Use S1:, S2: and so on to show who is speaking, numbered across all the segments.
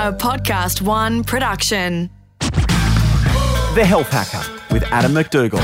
S1: a Podcast One production.
S2: The Health Hacker with Adam McDougall.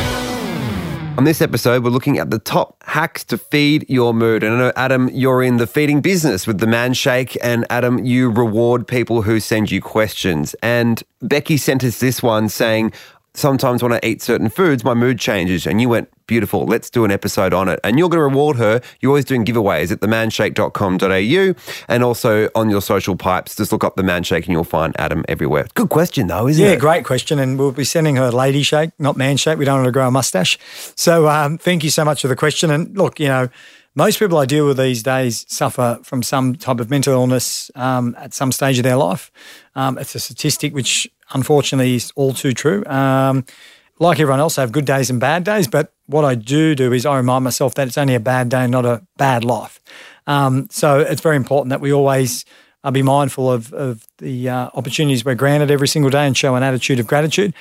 S3: On this episode, we're looking at the top hacks to feed your mood. And I know, Adam, you're in the feeding business with the Man Shake, and Adam, you reward people who send you questions. And Becky sent us this one saying, Sometimes when I eat certain foods, my mood changes. And you went, Beautiful, let's do an episode on it. And you're going to reward her. You're always doing giveaways at themanshake.com.au and also on your social pipes. Just look up the Manshake and you'll find Adam everywhere. Good question, though, isn't
S4: Yeah,
S3: it?
S4: Yeah, great question. And we'll be sending her lady shake, not man shake. We don't want to grow a mustache. So um, thank you so much for the question. And look, you know, most people I deal with these days suffer from some type of mental illness um, at some stage of their life. Um, it's a statistic which unfortunately is all too true. Um, like everyone else, I have good days and bad days, but what I do do is I remind myself that it's only a bad day, not a bad life. Um, so it's very important that we always uh, be mindful of, of the uh, opportunities we're granted every single day and show an attitude of gratitude.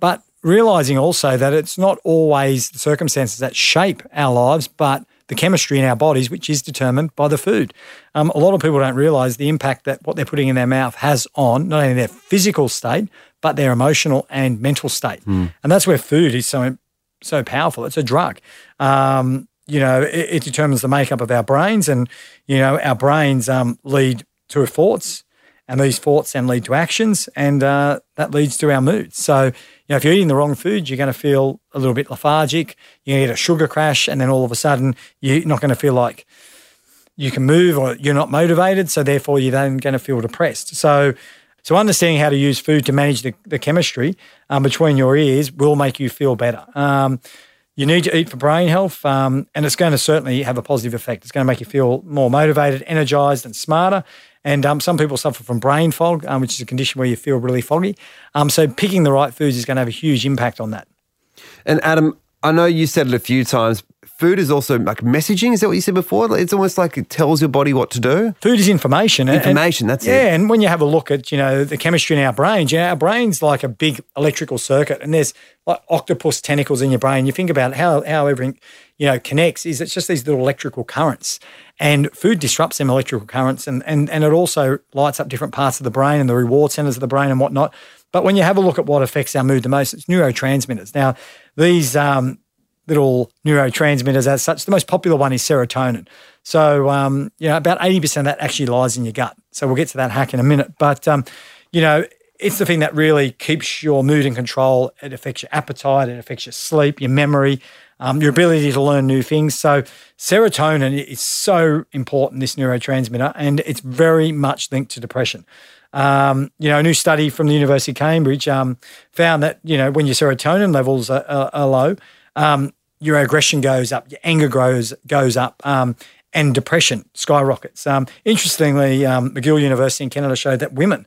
S4: But realizing also that it's not always the circumstances that shape our lives, but the chemistry in our bodies, which is determined by the food. Um, a lot of people don't realize the impact that what they're putting in their mouth has on not only their physical state, but their emotional and mental state. And that's where food is so so powerful. It's a drug. Um, you know, it, it determines the makeup of our brains, and you know, our brains um, lead to thoughts, and these thoughts then lead to actions, and uh, that leads to our moods. So, you know, if you're eating the wrong food, you're going to feel a little bit lethargic. You're going to get a sugar crash, and then all of a sudden, you're not going to feel like you can move or you're not motivated. So therefore, you're then going to feel depressed. So, so understanding how to use food to manage the, the chemistry um, between your ears will make you feel better. Um, you need to eat for brain health, um, and it's going to certainly have a positive effect. It's going to make you feel more motivated, energized, and smarter. And um, some people suffer from brain fog, um, which is a condition where you feel really foggy. Um, so picking the right foods is going to have a huge impact on that.
S3: And Adam, I know you said it a few times. Food is also like messaging. Is that what you said before? It's almost like it tells your body what to do.
S4: Food is information. and-
S3: Information, that's it.
S4: yeah, and when you have a look at, you know, the chemistry in our brains, you know, our brain's like a big electrical circuit and there's like octopus tentacles in your brain. You think about how how everything, you know, connects is it's just these little electrical currents. And food disrupts them electrical currents and and, and it also lights up different parts of the brain and the reward centers of the brain and whatnot. But when you have a look at what affects our mood the most, it's neurotransmitters. Now, these um, little neurotransmitters as such. The most popular one is serotonin. So, um, you know, about 80% of that actually lies in your gut. So we'll get to that hack in a minute. But, um, you know, it's the thing that really keeps your mood in control. It affects your appetite, it affects your sleep, your memory, um, your ability to learn new things. So, serotonin is so important, this neurotransmitter, and it's very much linked to depression. Um, you know, a new study from the University of Cambridge um, found that, you know, when your serotonin levels are, are, are low, um, your aggression goes up, your anger grows goes up, um, and depression skyrockets. Um, interestingly, um, McGill University in Canada showed that women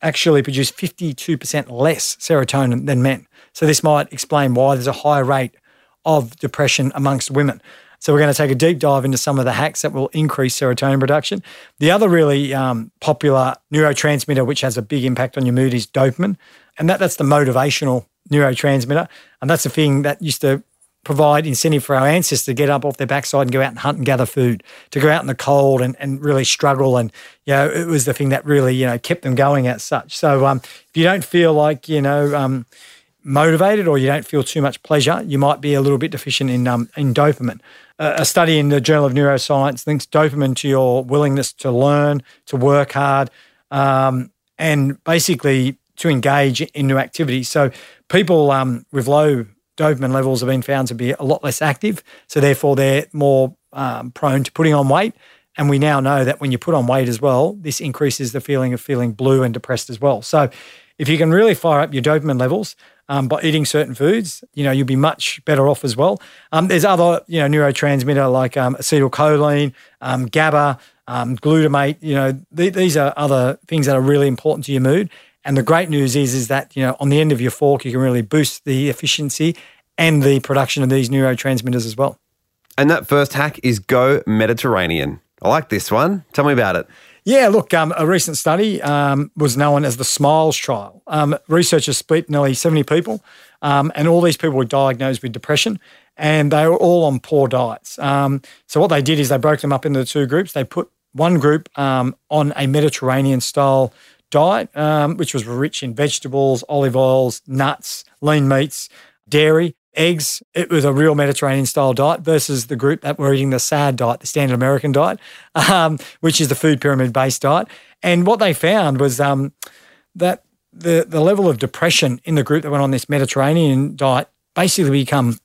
S4: actually produce 52% less serotonin than men. So this might explain why there's a higher rate of depression amongst women. So we're going to take a deep dive into some of the hacks that will increase serotonin production. The other really um, popular neurotransmitter, which has a big impact on your mood, is dopamine, and that, that's the motivational neurotransmitter, and that's the thing that used to provide incentive for our ancestors to get up off their backside and go out and hunt and gather food, to go out in the cold and, and really struggle. And, you know, it was the thing that really, you know, kept them going as such. So um, if you don't feel like, you know, um, motivated or you don't feel too much pleasure, you might be a little bit deficient in, um, in dopamine. Uh, a study in the Journal of Neuroscience links dopamine to your willingness to learn, to work hard, um, and basically to engage in new activities. So people um, with low dopamine levels have been found to be a lot less active. So therefore, they're more um, prone to putting on weight. And we now know that when you put on weight as well, this increases the feeling of feeling blue and depressed as well. So if you can really fire up your dopamine levels um, by eating certain foods, you know, you'll be much better off as well. Um, there's other, you know, neurotransmitter like um, acetylcholine, um, GABA, um, glutamate. You know, th- these are other things that are really important to your mood. And the great news is, is that you know, on the end of your fork, you can really boost the efficiency and the production of these neurotransmitters as well.
S3: And that first hack is go Mediterranean. I like this one. Tell me about it.
S4: Yeah, look, um, a recent study um, was known as the SMILES trial. Um, researchers split nearly 70 people, um, and all these people were diagnosed with depression, and they were all on poor diets. Um, so, what they did is they broke them up into two groups. They put one group um, on a Mediterranean style diet, um, which was rich in vegetables, olive oils, nuts, lean meats, dairy, eggs. It was a real Mediterranean style diet versus the group that were eating the SAD diet, the standard American diet, um, which is the food pyramid based diet. And what they found was um, that the, the level of depression in the group that went on this Mediterranean diet basically become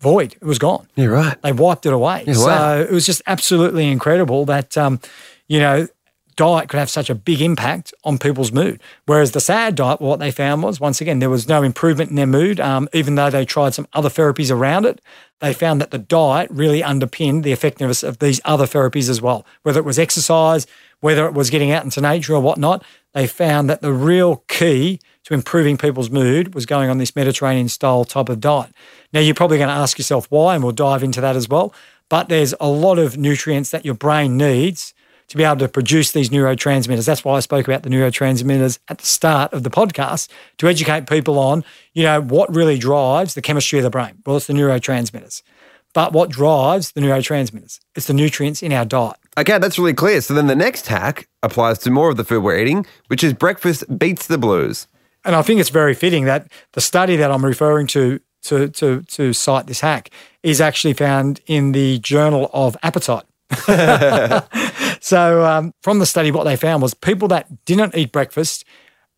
S4: void. It was gone.
S3: You're right.
S4: They wiped it away.
S3: Yeah,
S4: so
S3: wow.
S4: it was just absolutely incredible that, um, you know, diet could have such a big impact on people's mood. Whereas the SAD diet, what they found was, once again, there was no improvement in their mood, um, even though they tried some other therapies around it. They found that the diet really underpinned the effectiveness of these other therapies as well, whether it was exercise, whether it was getting out into nature or whatnot. They found that the real key to improving people's mood was going on this Mediterranean style type of diet. Now, you're probably going to ask yourself why, and we'll dive into that as well. But there's a lot of nutrients that your brain needs to be able to produce these neurotransmitters. That's why I spoke about the neurotransmitters at the start of the podcast to educate people on, you know, what really drives the chemistry of the brain. Well, it's the neurotransmitters. But what drives the neurotransmitters? It's the nutrients in our diet.
S3: Okay, that's really clear. So then the next hack applies to more of the food we're eating, which is breakfast beats the blues.
S4: And I think it's very fitting that the study that I'm referring to to to to cite this hack is actually found in the Journal of Appetite. so um, from the study, what they found was people that didn't eat breakfast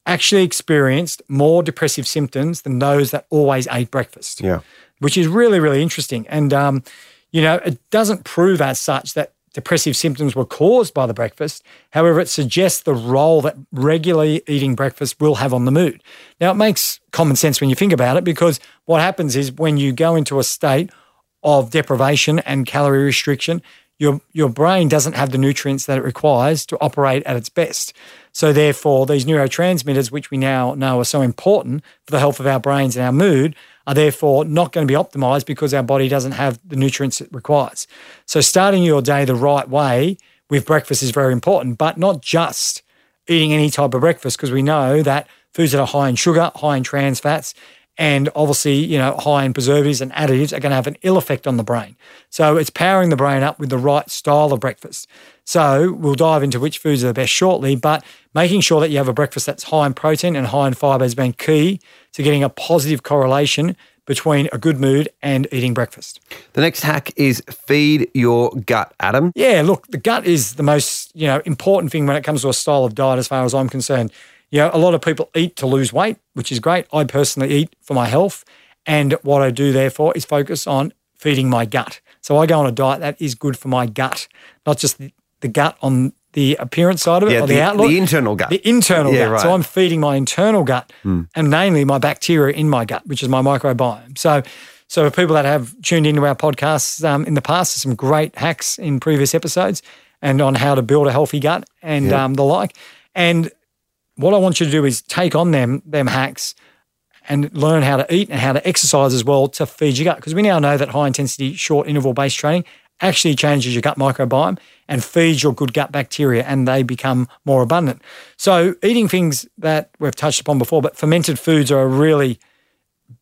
S4: actually experienced more depressive symptoms than those that always ate breakfast.
S3: Yeah.
S4: which is really really interesting. And um, you know, it doesn't prove as such that depressive symptoms were caused by the breakfast. However, it suggests the role that regularly eating breakfast will have on the mood. Now, it makes common sense when you think about it because what happens is when you go into a state of deprivation and calorie restriction, your your brain doesn't have the nutrients that it requires to operate at its best. So therefore, these neurotransmitters, which we now know are so important for the health of our brains and our mood, are therefore not going to be optimized because our body doesn't have the nutrients it requires. So starting your day the right way with breakfast is very important, but not just eating any type of breakfast because we know that foods that are high in sugar, high in trans fats, and obviously, you know, high in preservatives and additives are going to have an ill effect on the brain. So it's powering the brain up with the right style of breakfast. So we'll dive into which foods are the best shortly, but making sure that you have a breakfast that's high in protein and high in fiber has been key to getting a positive correlation between a good mood and eating breakfast.
S3: The next hack is feed your gut, Adam.
S4: Yeah, look, the gut is the most, you know, important thing when it comes to a style of diet as far as I'm concerned. You know, a lot of people eat to lose weight, which is great. I personally eat for my health. And what I do therefore is focus on feeding my gut. So I go on a diet that is good for my gut, not just the, the gut on the appearance side of it
S3: Yeah,
S4: or
S3: the,
S4: the, outlook.
S3: the internal gut.
S4: The internal
S3: Yeah,
S4: gut.
S3: right.
S4: So I'm feeding my internal gut and namely my bacteria in my gut, which is my microbiome. So so for people that have tuned into our podcasts um, in the past, there's some great hacks in previous episodes and on how to build a healthy gut and um, the like. And what I want you to do is take on them them hacks and learn how to eat and how to exercise as well to feed your gut. Because we now know that high intensity, short interval based training actually changes your gut microbiome and feeds your good gut bacteria and they become more abundant. So, eating things that we've touched upon before, but fermented foods are a really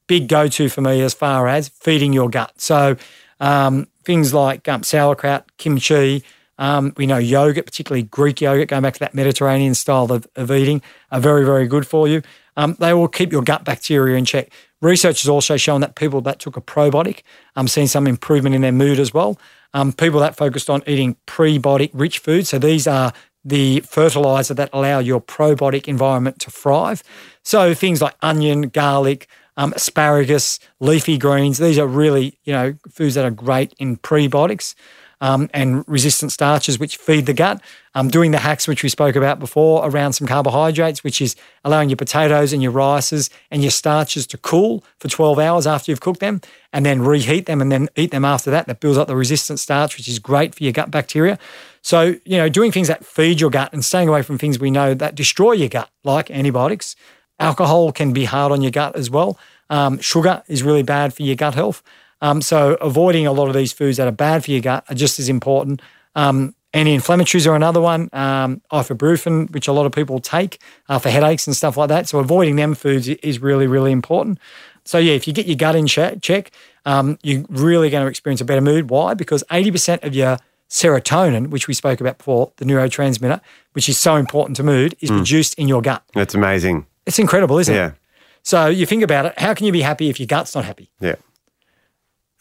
S4: big go to for me as far as feeding your gut. So, um, things like um, sauerkraut, kimchi, um, we know yogurt, particularly Greek yogurt, going back to that Mediterranean style of, of eating, are very, very good for you. Um, they will keep your gut bacteria in check. Research has also shown that people that took a probiotic um, seen some improvement in their mood as well. Um, people that focused on eating prebiotic rich foods, so these are the fertilizer that allow your probiotic environment to thrive. So things like onion, garlic, um, asparagus, leafy greens, these are really, you know, foods that are great in prebiotics um, and resistant starches, which feed the gut. Um, doing the hacks, which we spoke about before, around some carbohydrates, which is allowing your potatoes and your rices and your starches to cool for 12 hours after you've cooked them, and then reheat them and then eat them after that. That builds up the resistant starch, which is great for your gut bacteria. So, you know, doing things that feed your gut and staying away from things we know that destroy your gut, like antibiotics. Alcohol can be hard on your gut as well. Um, sugar is really bad for your gut health. Um, so avoiding a lot of these foods that are bad for your gut are just as important. Um, anti-inflammatories are another one. Um, ibuprofen, which a lot of people take uh, for headaches and stuff like that. So avoiding them foods is really, really important. So yeah, if you get your gut in check, check um, you're really going to experience a better mood. Why? Because 80% of your serotonin, which we spoke about before, the neurotransmitter, which is so important to mood, is produced in your gut.
S3: That's amazing.
S4: It's incredible, isn't
S3: Yeah.
S4: it? Yeah. So you think about it, how can you be happy if your gut's not happy?
S3: Yeah.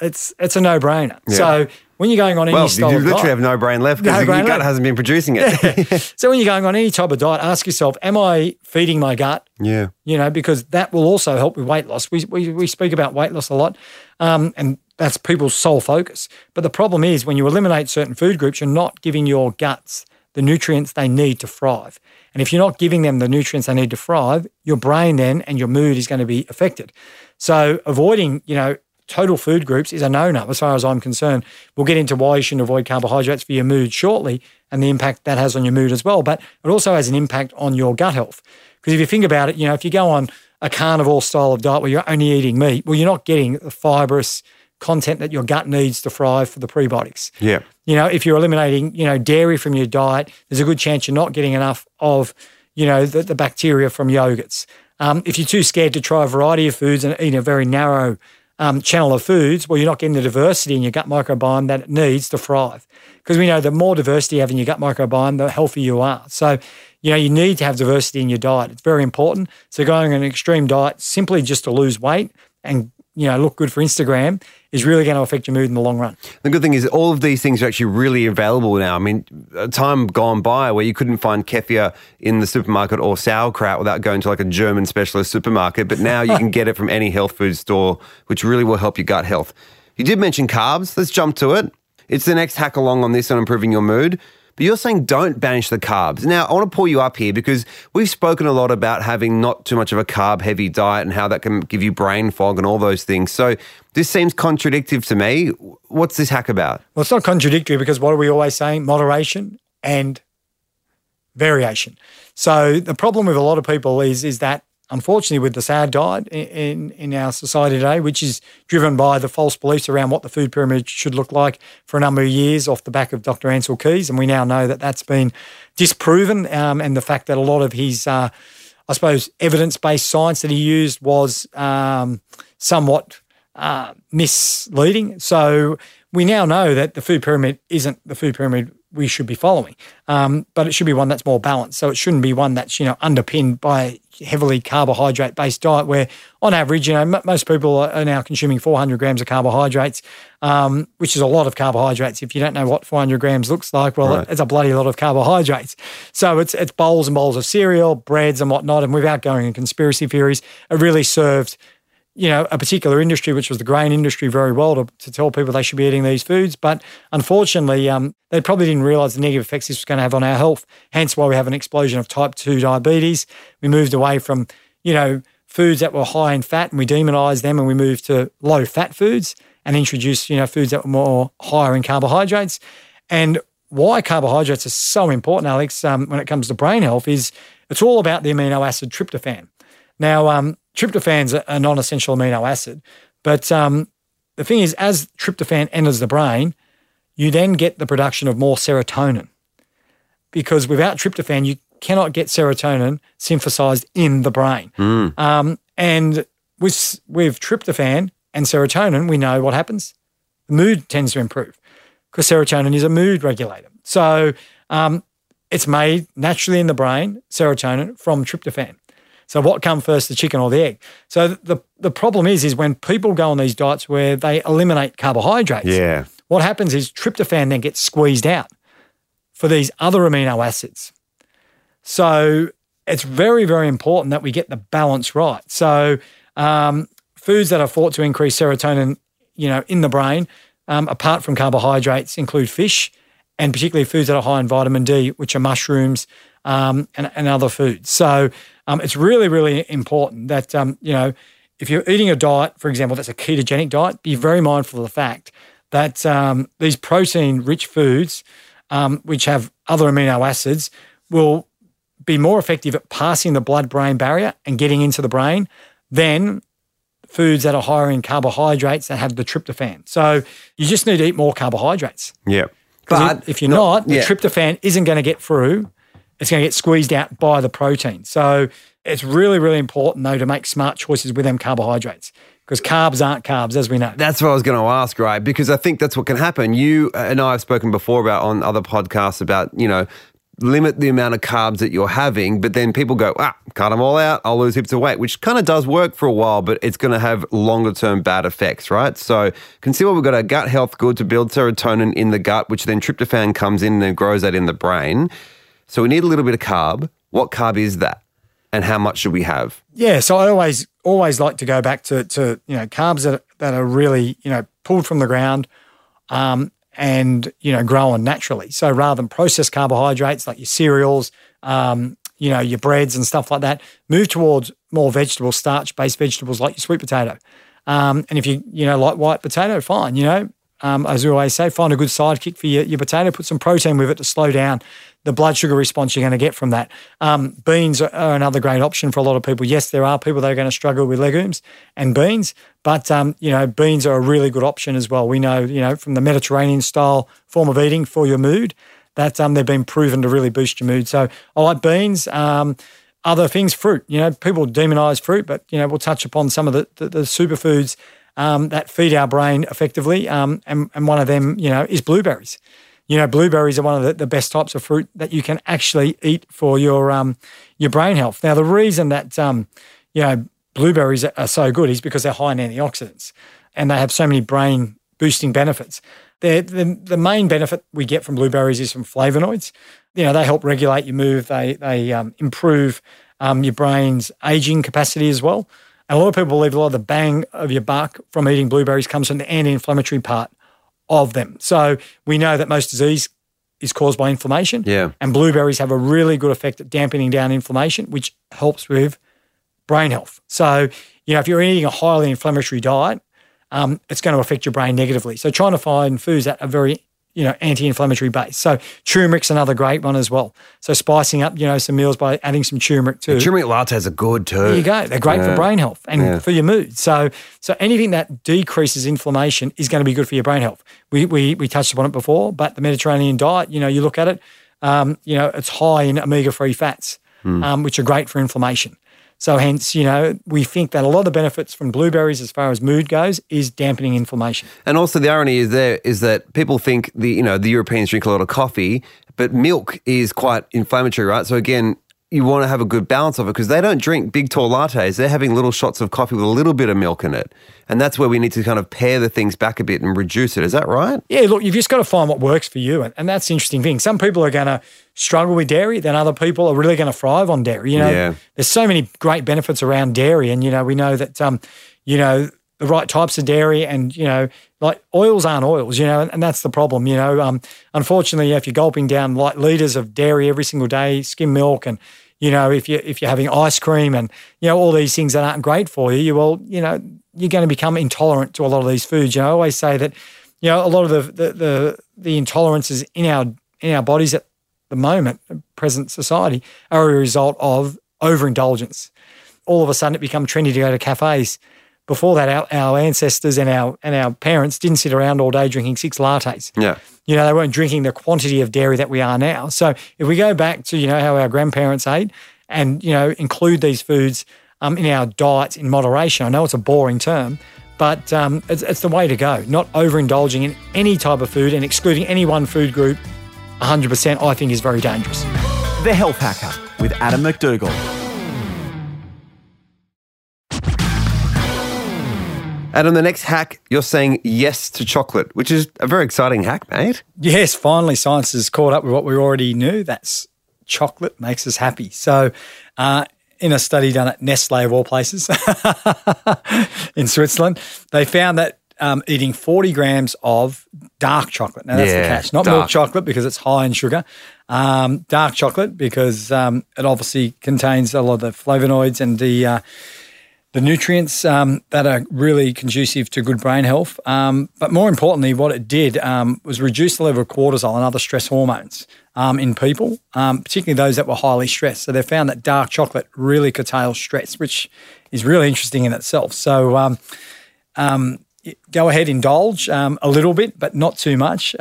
S4: It's it's a no-brainer.
S3: Yeah.
S4: So when you're going on any
S3: Well, you
S4: style of
S3: literally
S4: diet-
S3: have no brain left because
S4: No
S3: your
S4: brain
S3: gut
S4: left.
S3: hasn't been producing it.
S4: so when you're going on any type of diet, ask yourself, am I feeding my gut?
S3: yeah.
S4: You know, because that will also help with weight loss. We, we, we speak about weight loss a lot, um, and that's people's sole focus. But the problem is when you eliminate certain food groups, you're not giving your guts the nutrients they need to thrive. And if you're not giving them the nutrients they need to thrive, your brain then and your mood is going to be affected. So avoiding, you know, total food groups is a no-no as far as I'm concerned. We'll get into why you shouldn't avoid carbohydrates for your mood shortly and the impact that has on your mood as well. But it also has an impact on your gut health. Because if you think about it, you know, if you go on a carnivore style of diet where you're only eating meat, well, you're not getting the fibrous content that your gut needs to thrive for the prebiotics.
S3: Yeah.
S4: You know, if you're eliminating, you know, dairy from your diet, there's a good chance you're not getting enough of, you know, the, the bacteria from yogurts. Um, if you're too scared to try a variety of foods and eat a very narrow um, channel of foods, well, you're not getting the diversity in your gut microbiome that it needs to thrive. Because we know the more diversity you have in your gut microbiome, the healthier you are. So, you know, you need to have diversity in your diet. It's very important. So, going on an extreme diet simply just to lose weight and, you know, look good for Instagram is really going to affect your mood in the long run.
S3: The good thing is all of these things are actually really available now. I mean, a time gone by where you couldn't find kefir in the supermarket or sauerkraut without going to like a German specialist supermarket, but now you can get it from any health food store, which really will help your gut health. You did mention carbs. Let's jump to it. It's the next hack along on this on improving your mood. But you're saying don't banish the carbs. Now, I want to pull you up here because we've spoken a lot about having not too much of a carb heavy diet and how that can give you brain fog and all those things. So this seems contradictory to me. What's this hack about?
S4: Well, it's not contradictory because what are we always saying? Moderation and variation. So the problem with a lot of people is is that unfortunately with the sad diet in, in, our society today, which is driven by the false beliefs around what the food pyramid should look like for a number of years off the back of Dr. Ancel Keys, and we now know that that's been disproven, um, and the fact that a lot of his uh, I suppose, evidence based science that he used was um, somewhat uh, misleading. So we now know that the food pyramid isn't the food pyramid we should be following, um, but it should be one that's more balanced. So it shouldn't be one that's you know underpinned by a heavily carbohydrate based diet, where on average, you know, m- most people are now consuming 400 grams of carbohydrates, um, which is a lot of carbohydrates. If you don't know what 400 grams looks like, well,
S3: Right.
S4: it's a bloody lot of carbohydrates. So it's it's bowls and bowls of cereal, breads and whatnot. And without going in conspiracy theories, it really served you know, a particular industry, which was the grain industry, very well to, to tell people they should be eating these foods. But unfortunately, um, they probably didn't realize the negative effects this was going to have on our health. Hence why we have an explosion of type 2 diabetes. We moved away from, you know, foods that were high in fat and we demonized them and we moved to low fat foods and introduced, you know, foods that were more higher in carbohydrates. And why carbohydrates are so important, Alex, um, when it comes to brain health is it's all about the amino acid tryptophan. Now, um, tryptophan's a, a non-essential amino acid, but um, the thing is, as tryptophan enters the brain, you then get the production of more serotonin. Because without tryptophan, you cannot get serotonin synthesized in the brain. Um, and with with tryptophan and serotonin, we know what happens. The mood tends to improve because serotonin is a mood regulator. So um, it's made naturally in the brain, serotonin from tryptophan. So what come first, the chicken or the egg? So the the problem is, is when people go on these diets where they eliminate carbohydrates.
S3: Yeah.
S4: What happens is tryptophan then gets squeezed out for these other amino acids. So it's very, very important that we get the balance right. So um, foods that are thought to increase serotonin, you know, in the brain, um, apart from carbohydrates, include fish, and particularly foods that are high in vitamin D, which are mushrooms um, and, and other foods. So um, it's really, really important that um, you know if you're eating a diet, for example, that's a ketogenic diet, be very mindful of the fact that um, these protein-rich foods, um, which have other amino acids, will be more effective at passing the blood-brain barrier and getting into the brain than foods that are higher in carbohydrates that have the tryptophan. So you just need to eat more carbohydrates.
S3: Yeah.
S4: But if you're not, the
S3: yeah.
S4: tryptophan isn't going to get through. It's going to get squeezed out by the protein. So it's really, really important though to make smart choices with them carbohydrates because carbs aren't carbs, as we know.
S3: That's what I was going to ask, right? Because I think that's what can happen. You and I have spoken before about on other podcasts about, you know, limit the amount of carbs that you're having, but then people go, ah, cut them all out, I'll lose heaps of weight, which kind of does work for a while, but it's going to have longer term bad effects, right? So, can see what we've got our gut health good to build serotonin in the gut, which then tryptophan comes in and grows that in the brain. So, we need a little bit of carb. What carb is that? And how much should we have?
S4: Yeah, so I always always like to go back to to you know carbs that that are really you know pulled from the ground, um, and you know growing naturally. So rather than processed carbohydrates like your cereals, um, you know your breads and stuff like that, move towards more vegetable starch based vegetables like your sweet potato. Um, and if you you know like white potato, fine. You know, um, as we always say, find a good sidekick for your, your potato. Put some protein with it to slow down the blood sugar response you're going to get from that. Um, beans are, are, another great option for a lot of people. Yes, there are people that are going to struggle with legumes and beans, but um, you know beans are a really good option as well. We know you know from the Mediterranean style form of eating for your mood that um, they've been proven to really boost your mood. So I like beans. Um, other things, fruit. You know, people demonize fruit, but you know we'll touch upon some of the the, the superfoods um, that feed our brain effectively, um, and and one of them you know is blueberries you know, blueberries are one of the, the best types of fruit that you can actually eat for your um, your brain health. Now, the reason that um, you know blueberries are so good is because they're high in antioxidants and they have so many brain boosting benefits. the, the main benefit we get from blueberries is from flavonoids. You know, they help regulate your mood. They they um, improve um, your brain's aging capacity as well. And a lot of people believe a lot of the bang of your buck from eating blueberries comes from the anti-inflammatory part of them. So we know that most disease is caused by inflammation.
S3: Yeah.
S4: And blueberries have a really good effect at dampening down inflammation, which helps with brain health. So, you know, if you're eating a highly inflammatory diet, um, it's going to affect your brain negatively. So, trying to find foods that are very you know, anti-inflammatory base. So turmeric's another great one as well. So spicing up, you know, some meals by adding some turmeric too.
S3: The turmeric lattes are good too.
S4: There you go. They're great yeah. for brain health and yeah. for your mood. So so anything that decreases inflammation is going to be good for your brain health. We we we touched upon it before, but the Mediterranean diet, you know, you look at it, um, you know, it's high in omega-3 fats, mm. um, which are great for inflammation. So hence, you know, we think that a lot of the benefits from blueberries as far as mood goes is dampening inflammation.
S3: And also the irony is there is that people think the you know, the Europeans drink a lot of coffee, but milk is quite inflammatory, right? So again, you want to have a good balance of it because they don't drink big tall lattes. They're having little shots of coffee with a little bit of milk in it. And that's where we need to kind of pare the things back a bit and reduce it. Is that right?
S4: Yeah, look, you've just got to find what works for you. And, and that's the interesting thing. Some people are going to struggle with dairy, then other people are really going to thrive on dairy. You know, yeah. there's so many great benefits around dairy. And, you know, we know that, um, you know, the right types of dairy and, you know, like oils aren't oils, you know, and, and that's the problem, you know. Um, unfortunately, if you're gulping down like liters of dairy every single day, skim milk and, you know, if you if you're having ice cream and you know all these things that aren't great for you, you will, you know, you're going to become intolerant to a lot of these foods. You know, I always say that, you know, a lot of the the the, the intolerances in our in our bodies at the moment, present society, are a result of overindulgence. All of a sudden, it become trendy to go to cafes before that, our, our ancestors and our and our parents didn't sit around all day drinking six lattes.
S3: Yeah.
S4: You know, they weren't drinking the quantity of dairy that we are now. So if we go back to, you know, how our grandparents ate and, you know, include these foods um, in our diets in moderation, I know it's a boring term, but um, it's, it's the way to go. Not overindulging in any type of food and excluding any one food group 100%, I think is very dangerous.
S2: The Health Hacker with Adam McDougall.
S3: And on the next hack, you're saying yes to chocolate, which is a very exciting hack, mate.
S4: Yes, finally, science has caught up with what we already knew. That's chocolate makes us happy. So, uh, in a study done at Nestle, of all places, in Switzerland, they found that um, eating 40 grams of dark chocolate. Now, that's yeah, the catch. Not dark. milk chocolate because it's high in sugar. Um, dark chocolate because um, it obviously contains a lot of the flavonoids and the uh, the nutrients um, that are really conducive to good brain health. Um, but more importantly, what it did um, was reduce the level of cortisol and other stress hormones um, in people, um, particularly those that were highly stressed. So they found that dark chocolate really curtails stress, which is really interesting in itself. So um, go ahead, indulge a little bit, but not too much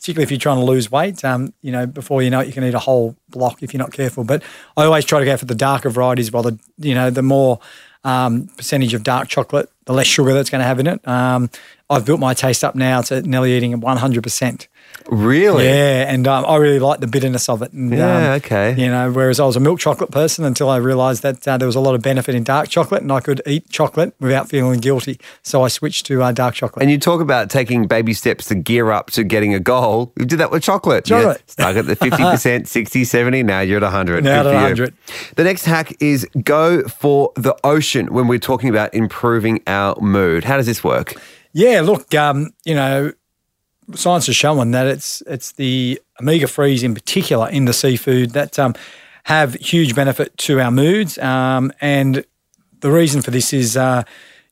S4: particularly if you're trying to lose weight. Um, you know, before you know it, you can eat a whole block if you're not careful. But I always try to go for the darker varieties. While the you know the more um, percentage of dark chocolate, the less sugar that's going to have in it. Um, I've built my taste up now to nearly eating 100%.
S3: Really?
S4: Yeah, and um, I really like the bitterness of it. And,
S3: Yeah,
S4: um,
S3: okay.
S4: You know, whereas I was a milk chocolate person until I realised that uh, there was a lot of benefit in dark chocolate, and I could eat chocolate without feeling guilty. So I switched to uh, dark chocolate.
S3: And you talk about taking baby steps to gear up to getting a goal. You did that with chocolate.
S4: Chocolate.
S3: Stuck at the 50%, 60, 70. Now you're at 100.
S4: Now
S3: Good
S4: at 100.
S3: The next hack is go for the ocean when we're talking about improving our mood. How does this work?
S4: Yeah, look, um, you know, science has shown that it's it's the omega threes in particular in the seafood that um, have huge benefit to our moods, um, and the reason for this is, uh,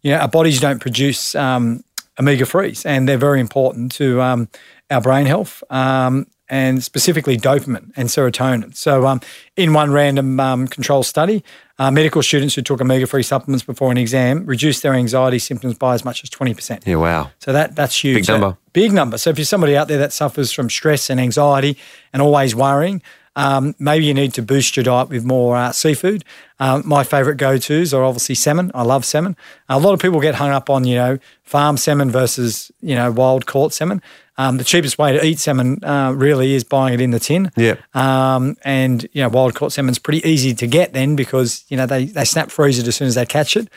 S4: you know, our bodies don't produce um, omega threes, and they're very important to um, our brain health. Um, and specifically dopamine and serotonin. So, um, in one random um, control study, uh, medical students who took omega 3 supplements before an exam reduced their anxiety symptoms by as much as 20%.
S3: Yeah, wow.
S4: So that that's huge.
S3: Big number.
S4: Big number. So if you're somebody out there that suffers from stress and anxiety and always worrying, um, maybe you need to boost your diet with more uh, seafood. Um, my favourite go-tos are obviously salmon. I love salmon. a lot of people get hung up on you know farm salmon versus you know wild caught salmon. Um, the cheapest way to eat salmon uh, really is buying it in the tin.
S3: Yeah.
S4: Um, and you know, wild caught salmon's pretty easy to get then because you know they they snap freeze it as soon as they catch it.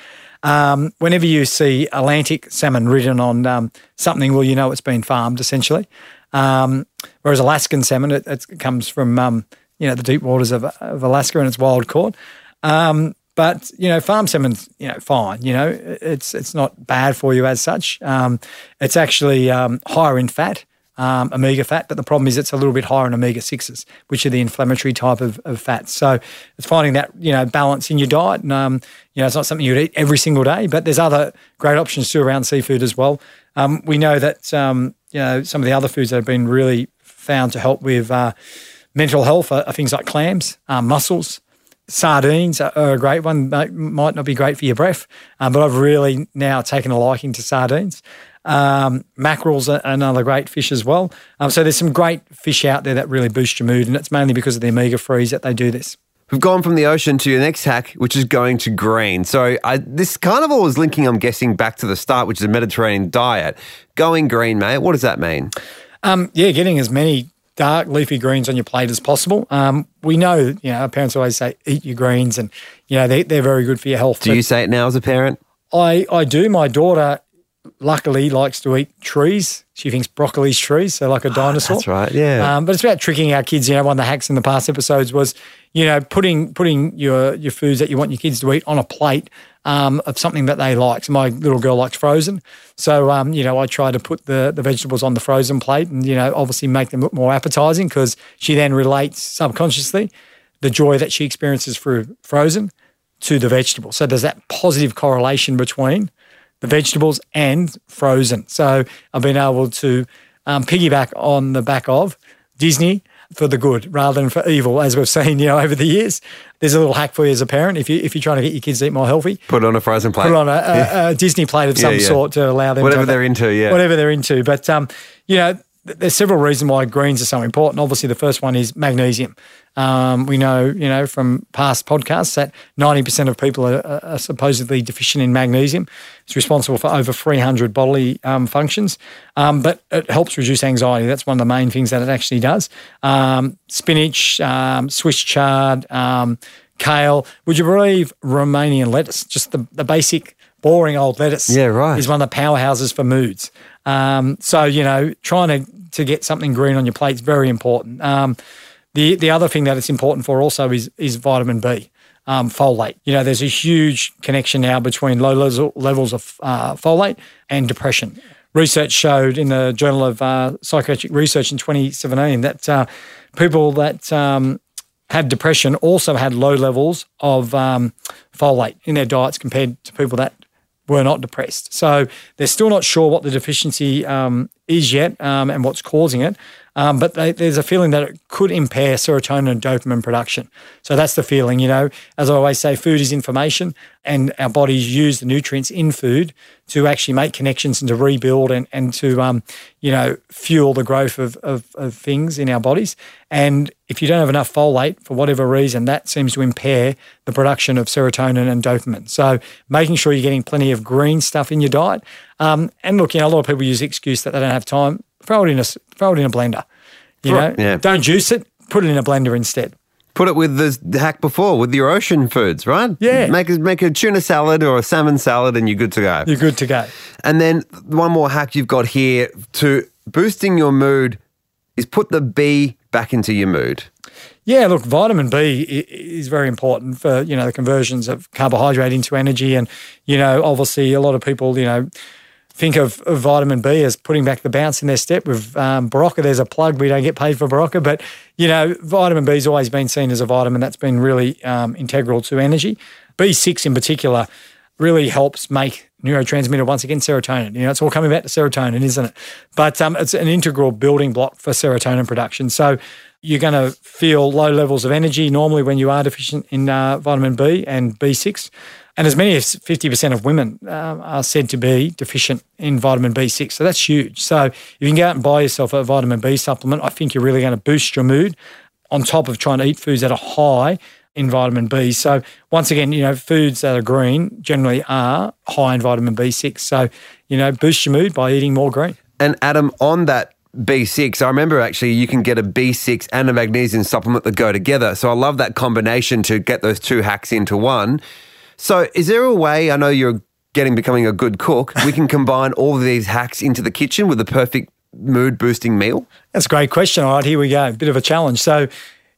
S4: Um, whenever you see Atlantic salmon written on um, something, well, you know it's been farmed essentially. Um, whereas Alaskan salmon, it, it comes from um, you know the deep waters of, of Alaska and it's wild caught. Um, but you know, farm salmon's you know fine. You know, it's it's not bad for you as such. Um, it's actually higher in fat, um, omega fat, but the problem is it's a little bit higher in omega sixes, which are the inflammatory type of, of fats. So it's finding that you know balance in your diet. And um, you know, it's not something you'd eat every single day, but there's other great options too around seafood as well. Um, we know that um, you know some of the other foods that have been really found to help with uh, mental health are, are things like clams, um, mussels. Sardines are are a great one. They might not be great for your breath, um, but I've really now taken a liking to sardines. Um, mackerel's another great fish as well. Um, so there's some great fish out there that really boost your mood, and it's mainly because of the omega threes that they do this.
S3: We've gone from the ocean to your next hack, which is going to green. So I, this carnival is linking, I'm guessing, back to the start, which is a Mediterranean diet. Going green, mate. What does that mean?
S4: Um, yeah, getting as many dark leafy greens on your plate as possible. Um, we know, you know, our parents always say eat your greens, and you know they, they're very good for your health.
S3: Do you say it now as a parent?
S4: I, I do. My daughter, luckily, likes to eat trees. She thinks broccoli's trees, so like a dinosaur.
S3: Ah, That's right. Yeah.
S4: Um, but it's about tricking our kids. You know, one of the hacks in the past episodes was, you know, putting putting your your foods that you want your kids to eat on a plate um, of something that they like. So my little girl likes frozen, so um, you know, I try to put the the vegetables on the frozen plate, and you know, obviously make them look more appetizing because she then relates subconsciously the joy that she experiences through frozen to the vegetable. So there's that positive correlation between the vegetables and frozen. So I've been able to um, piggyback on the back of Disney for the good rather than for evil, as we've seen, you know, over the years. There's a little hack for you as a parent if you if you're trying to get your kids to eat more healthy.
S3: Put it on a frozen plate.
S4: Put it on a, a, a Disney plate of some
S3: Yeah,
S4: sort to allow them
S3: Whatever
S4: to,
S3: they're into, yeah.
S4: whatever they're into. But um, you know, there's several reasons why greens are so important. Obviously, the first one is magnesium. Um, we know, you know, from past podcasts that 90% of people are, are- supposedly deficient in magnesium. It's responsible for over 300 bodily um, functions, um, but it helps reduce anxiety. That's one of the main things that it actually does. Um, spinach, um, Swiss chard, um, kale. Would you believe Romanian lettuce? Just the, the basic, boring old lettuce.
S3: Yeah, right.
S4: Is one of the powerhouses for moods. Um, so you know, trying to to get something green on your plate is very important. Um, the the other thing that it's important for also is is vitamin B. Um, folate. You know, there's a huge connection now between low levels of uh, folate and depression. Research showed in the Journal of uh, Psychiatric Research in 2017 that uh, people that um, had depression also had low levels of um, folate in their diets compared to people that were not depressed. So they're still not sure what the deficiency um, is yet um, and what's causing it. Um, but they, there's a feeling that it could impair serotonin and dopamine production. So that's the feeling, you know. As I always say, food is information, and our bodies use the nutrients in food to actually make connections and to rebuild and, and to, um, you know, fuel the growth of, of, of things in our bodies. And if you don't have enough folate for whatever reason, that seems to impair the production of serotonin and dopamine. So making sure you're getting plenty of green stuff in your diet. Um, and look, you know, a lot of people use the excuse that they don't have time throw it in a throw it in a blender. You know,
S3: Yeah.
S4: don't juice it. Put it in a blender instead.
S3: Put it with the hack before with your ocean foods, right?
S4: Yeah.
S3: Make a, make a tuna salad or a salmon salad and you're good to go.
S4: You're good to go.
S3: And then one more hack you've got here to boosting your mood is put the B back into your mood.
S4: Yeah, look, vitamin B is very important for you know the conversions of carbohydrate into energy, and you know obviously a lot of people you know think of, of vitamin B as putting back the bounce in their step. With um, Berocca, there's a plug. We don't get paid for Berocca, but you know vitamin B's always been seen as a vitamin that's been really um, integral to energy. B6 in particular really helps make neurotransmitter once again serotonin. You know, it's all coming back to serotonin, isn't it? But um, it's an integral building block for serotonin production. So you're going to feel low levels of energy normally when you are deficient in uh, vitamin B and B6. And as many as 50% of women um, are said to be deficient in vitamin B6. So that's huge. So if you can go out and buy yourself a vitamin B supplement, I think you're really going to boost your mood on top of trying to eat foods that are high in vitamin B. So once again, you know, foods that are green generally are high in vitamin B6. So, you know, boost your mood by eating more green.
S3: And Adam, on that B6, I remember actually you can get a B6 and a magnesium supplement that go together. So I love that combination to get those two hacks into one. So is there a way, I know you're getting becoming a good cook, we can combine all of these hacks into the kitchen with the perfect mood boosting meal?
S4: That's a great question. All right, here we go. Bit of a challenge. So,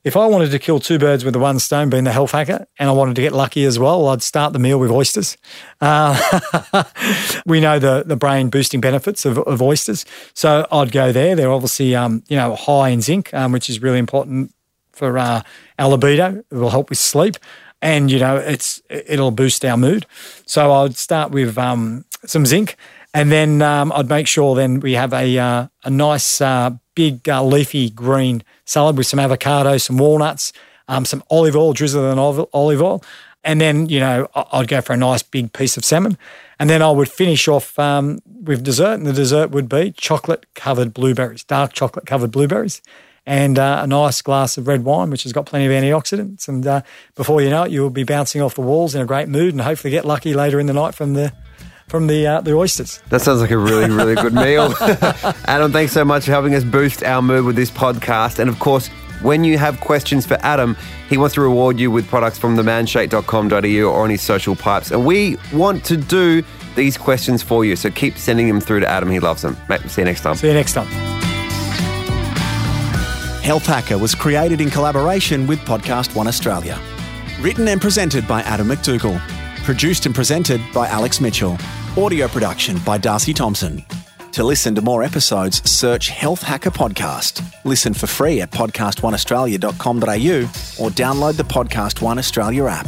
S4: if I wanted to kill two birds with the one stone, being the health hacker, and I wanted to get lucky as well, I'd start the meal with oysters. Uh, we know the the brain boosting benefits of, of oysters, so I'd go there. They're obviously um, you know high in zinc, um, which is really important for uh, our libido. It will help with sleep, and you know it's it'll boost our mood. So I'd start with um, some zinc, and then um, I'd make sure then we have a uh, a nice uh, big uh, leafy green salad with some avocado, some walnuts, um, some olive oil, drizzle in olive oil, and then you know I'd go for a nice big piece of salmon, and then I would finish off um, with dessert, and the dessert would be chocolate covered blueberries, dark chocolate covered blueberries. And uh, a nice glass of red wine, which has got plenty of antioxidants. And uh, before you know it, you'll be bouncing off the walls in a great mood, and hopefully get lucky later in the night from the from the uh, the oysters.
S3: That sounds like a really, really good meal. Adam, thanks so much for helping us boost our mood with this podcast. And of course, when you have questions for Adam, he wants to reward you with products from themanshake.com.au or on his social pipes. And we want to do these questions for you. So keep sending them through to Adam. He loves them. Mate, see you next time.
S4: See you next time.
S2: Health Hacker was created in collaboration with Podcast One Australia. Written and presented by Adam McDougall. Produced and presented by Alex Mitchell. Audio production by Darcy Thompson. To listen to more episodes, search Health Hacker Podcast. Listen for free at podcastoneaustralia.com.au or download the Podcast One Australia app.